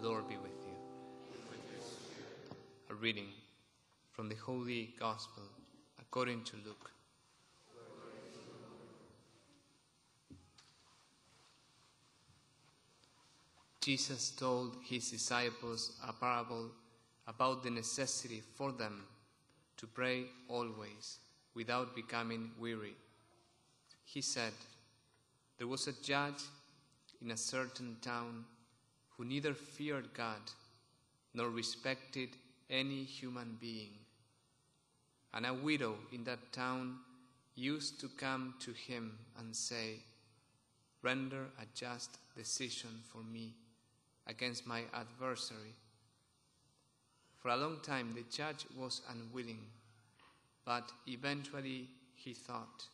The Lord be with you. A reading from the Holy Gospel according to Luke. Jesus told his disciples a parable about the necessity for them to pray always without becoming weary. He said, There was a judge in a certain town who neither feared God nor respected any human being. And a widow in that town used to come to him and say, Render a just decision for me against my adversary. For a long time the judge was unwilling, but eventually he thought,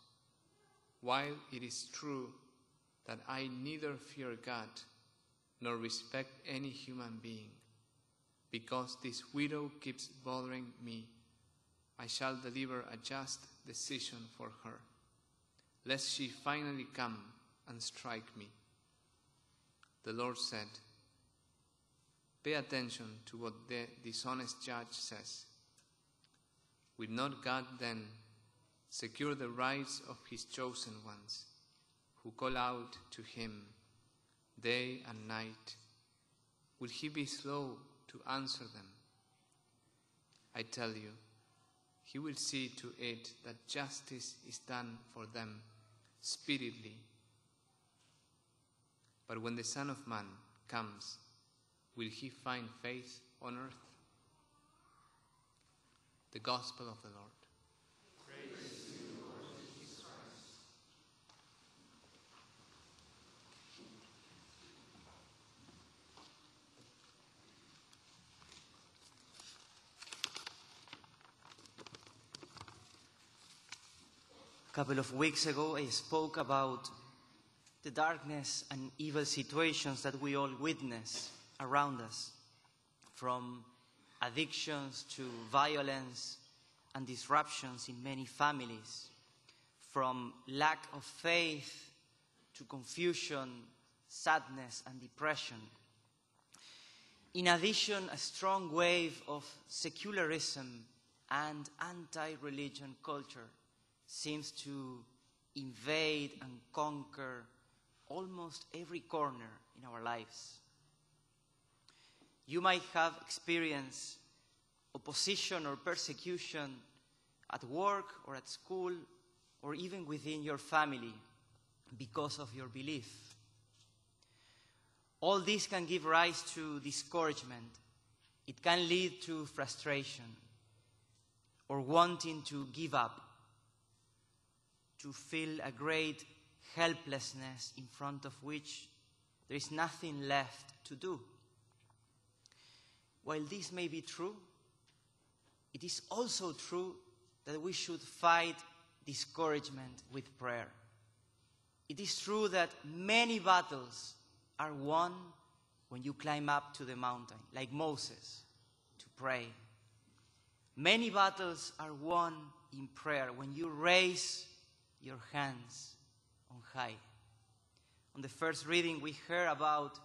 While it is true that I neither fear God nor respect any human being, because this widow keeps bothering me, I shall deliver a just decision for her, lest she finally come and strike me. The Lord said, Pay attention to what the dishonest judge says. Will not God then secure the rights of his chosen ones, who call out to him day and night? Will he be slow to answer them? I tell you, he will see to it that justice is done for them speedily. But when the Son of Man comes, will he find faith on earth? The Gospel of the Lord. A couple of weeks ago, I spoke about the darkness and evil situations that we all witness around us, from addictions to violence and disruptions in many families, from lack of faith to confusion, sadness, and depression. In addition, a strong wave of secularism and anti religion culture seems to invade and conquer almost every corner in our lives. You might have experienced opposition or persecution at work or at school or even within your family because of your belief. All this can give rise to discouragement. It can lead to frustration or wanting to give up to feel a great helplessness in front of which there is nothing left to do. While this may be true, it is also true that we should fight discouragement with prayer. It is true that many battles are won when you climb up to the mountain, like Moses, to pray. Many battles are won in prayer when you raise your hands on high. On the first reading, we heard about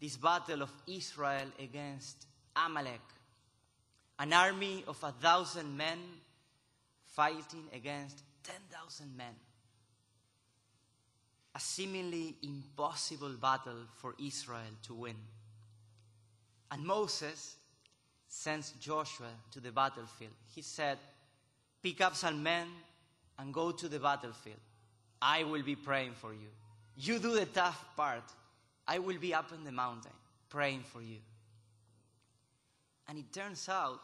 this battle of Israel against Amalek, an army of a thousand men fighting against 10,000 men. A seemingly impossible battle for Israel to win. And Moses sends Joshua to the battlefield. He said, Pick up some men and go to the battlefield. I will be praying for you. You do the tough part. I will be up in the mountain praying for you. And it turns out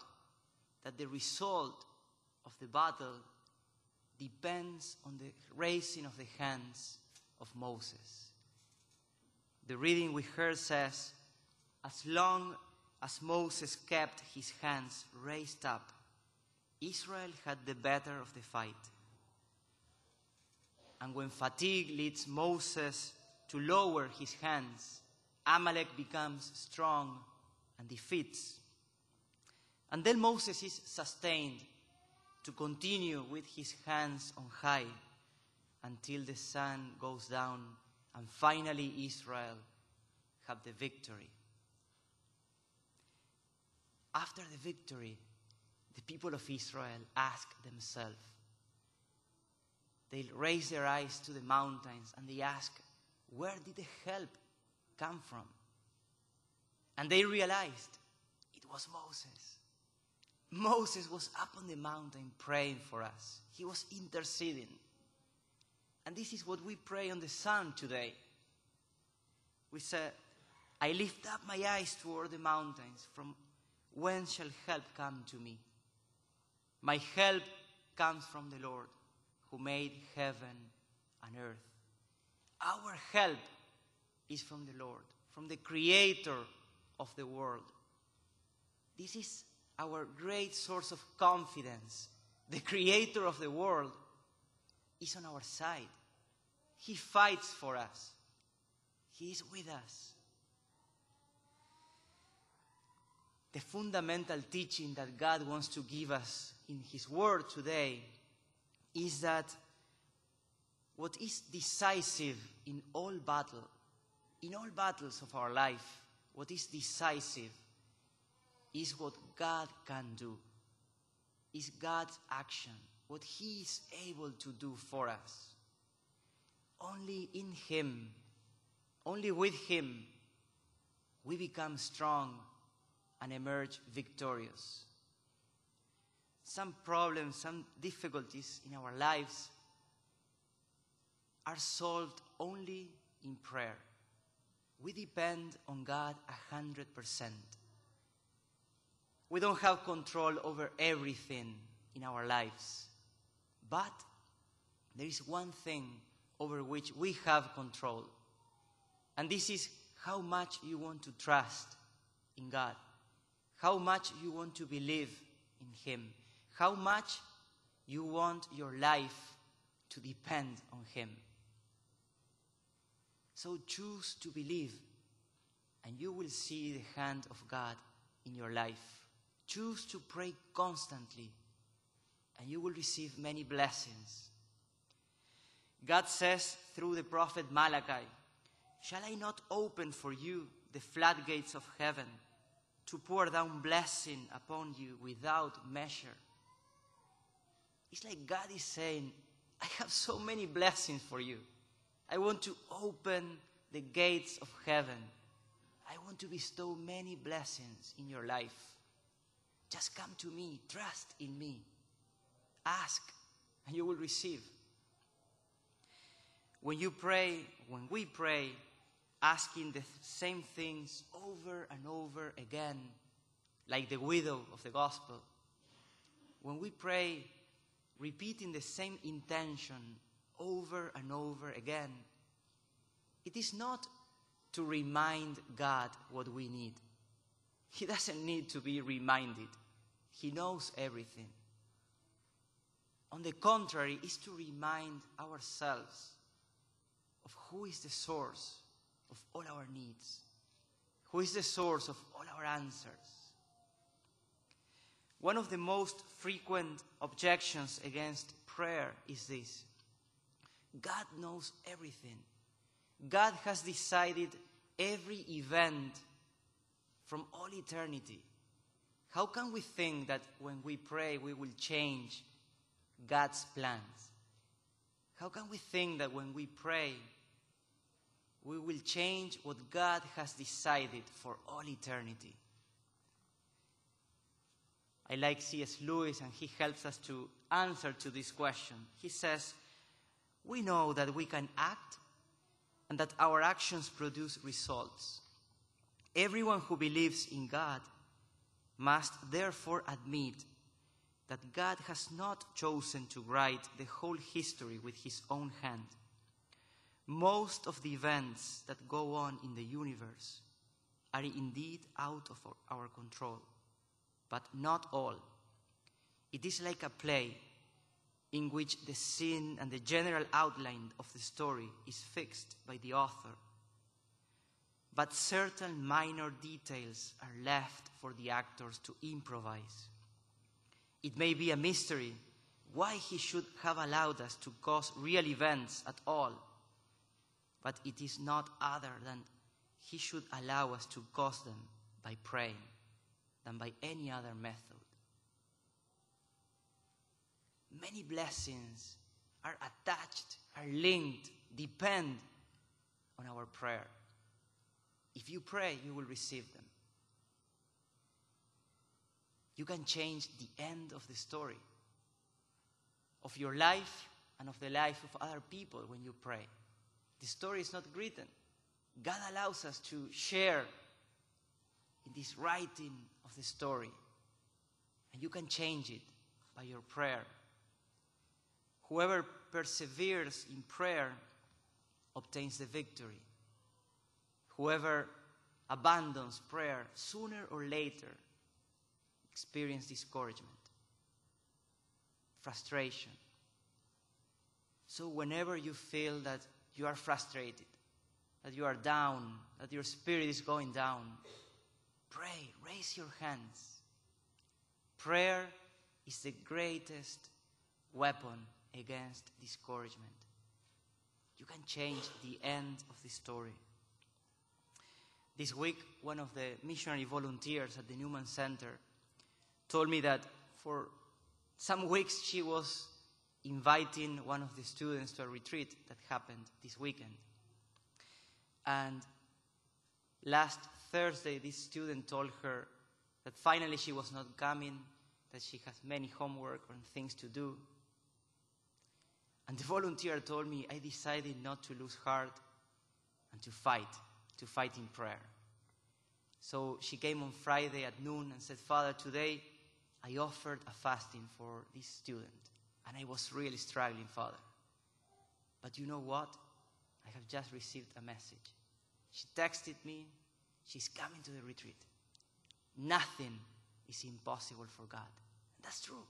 that the result of the battle depends on the raising of the hands of Moses. The reading we heard says, As long as Moses kept his hands raised up, Israel had the better of the fight. And when fatigue leads Moses to lower his hands, Amalek becomes strong and defeats. And then Moses is sustained to continue with his hands on high until the sun goes down and finally Israel have the victory. after the victory, the people of Israel ask themselves, they raise their eyes to the mountains and they ask, Where did the help come from? And they realized it was Moses. Moses was up on the mountain praying for us, he was interceding. And this is what we pray on the psalm today. We say, I lift up my eyes toward the mountains. From when shall help come to me? My help comes from the Lord who made heaven and earth. Our help is from the Lord, from the Creator of the world. This is our great source of confidence. The Creator of the world is on our side. He fights for us. He is with us. The fundamental teaching that God wants to give us in His Word today is that what is decisive in all battle, in all battles of our life, what is decisive is what God can do, is God's action, what He is able to do for us. Only in Him, only with Him, we become strong and emerge victorious. Some problems, some difficulties in our lives are solved only in prayer. We depend on God a hundred percent. We don't have control over everything in our lives. But there is one thing over which we have control. And this is how much you want to trust in God, how much you want to believe in Him, how much you want your life to depend on Him. So choose to believe, and you will see the hand of God in your life. Choose to pray constantly, and you will receive many blessings. God says through the prophet Malachi, Shall I not open for you the floodgates of heaven to pour down blessing upon you without measure? It's like God is saying, I have so many blessings for you. I want to open the gates of heaven. I want to bestow many blessings in your life. Just come to me, trust in me. Ask, and you will receive. When you pray, when we pray, asking the same things over and over again, like the widow of the gospel, when we pray, repeating the same intention over and over again, it is not to remind God what we need. He doesn't need to be reminded. He knows everything. On the contrary, is to remind ourselves of who is the source of all our needs, who is the source of all our answers. One of the most frequent objections against prayer is this God knows everything. God has decided every event from all eternity. How can we think that when we pray we will change God's plans? How can we think that when we pray we will change what God has decided for all eternity? I like C.S. Lewis, and he helps us to answer to this question. He says, We know that we can act and that our actions produce results. Everyone who believes in God must therefore admit that God has not chosen to write the whole history with his own hand. Most of the events that go on in the universe are indeed out of our control, but not all. It is like a play in which the scene and the general outline of the story is fixed by the author but certain minor details are left for the actors to improvise. It may be a mystery why he should have allowed us to cause real events at all, but it is not other than he should allow us to cause them by praying, than by any other method. Many blessings are attached, are linked, depend on our prayer. If you pray, you will receive them. You can change the end of the story of your life and of the life of other people when you pray. The story is not written. God allows us to share in this writing of the story. And you can change it by your prayer. Whoever perseveres in prayer obtains the victory. Whoever abandons prayer sooner or later experience discouragement, frustration. So whenever you feel that you are frustrated, that you are down, that your spirit is going down, pray, raise your hands. Prayer is the greatest weapon against discouragement. You can change the end of the story. This week, one of the missionary volunteers at the Newman Center told me that for some weeks she was inviting one of the students to a retreat that happened this weekend. And last Thursday, this student told her that finally she was not coming, that she has many homework and things to do. And the volunteer told me, I decided not to lose heart and to fight, to fight in prayer. So she came on Friday at noon and said, Father, today I offered a fasting for this student. And I was really struggling, Father. But you know what? I have just received a message. She texted me, she's coming to the retreat. Nothing is impossible for God. And that's true.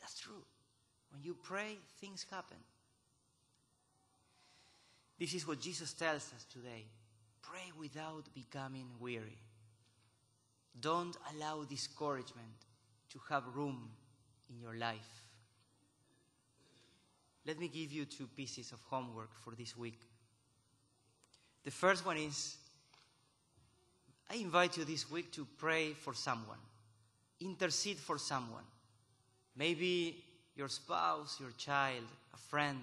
That's true. When you pray, things happen. This is what Jesus tells us today. Pray without becoming weary. Don't allow discouragement to have room in your life. Let me give you two pieces of homework for this week. The first one is I invite you this week to pray for someone, intercede for someone. Maybe your spouse, your child, a friend.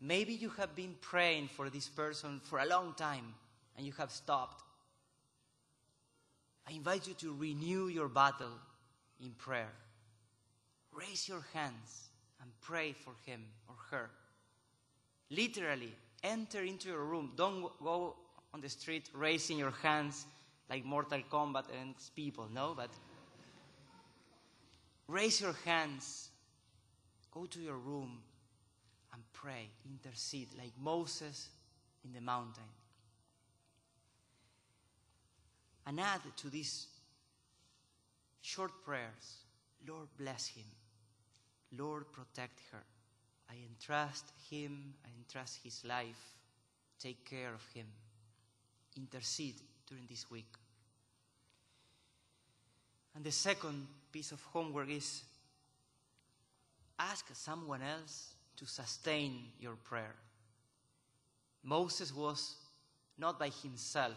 Maybe you have been praying for this person for a long time and you have stopped. I invite you to renew your battle in prayer. Raise your hands and pray for him or her. Literally, enter into your room. Don't go on the street raising your hands like Mortal Kombat and people, no? But raise your hands, go to your room and pray, intercede like Moses in the mountain. And add to these short prayers Lord, bless him. Lord, protect her. I entrust him, I entrust his life. Take care of him. Intercede during this week. And the second piece of homework is ask someone else to sustain your prayer. Moses was not by himself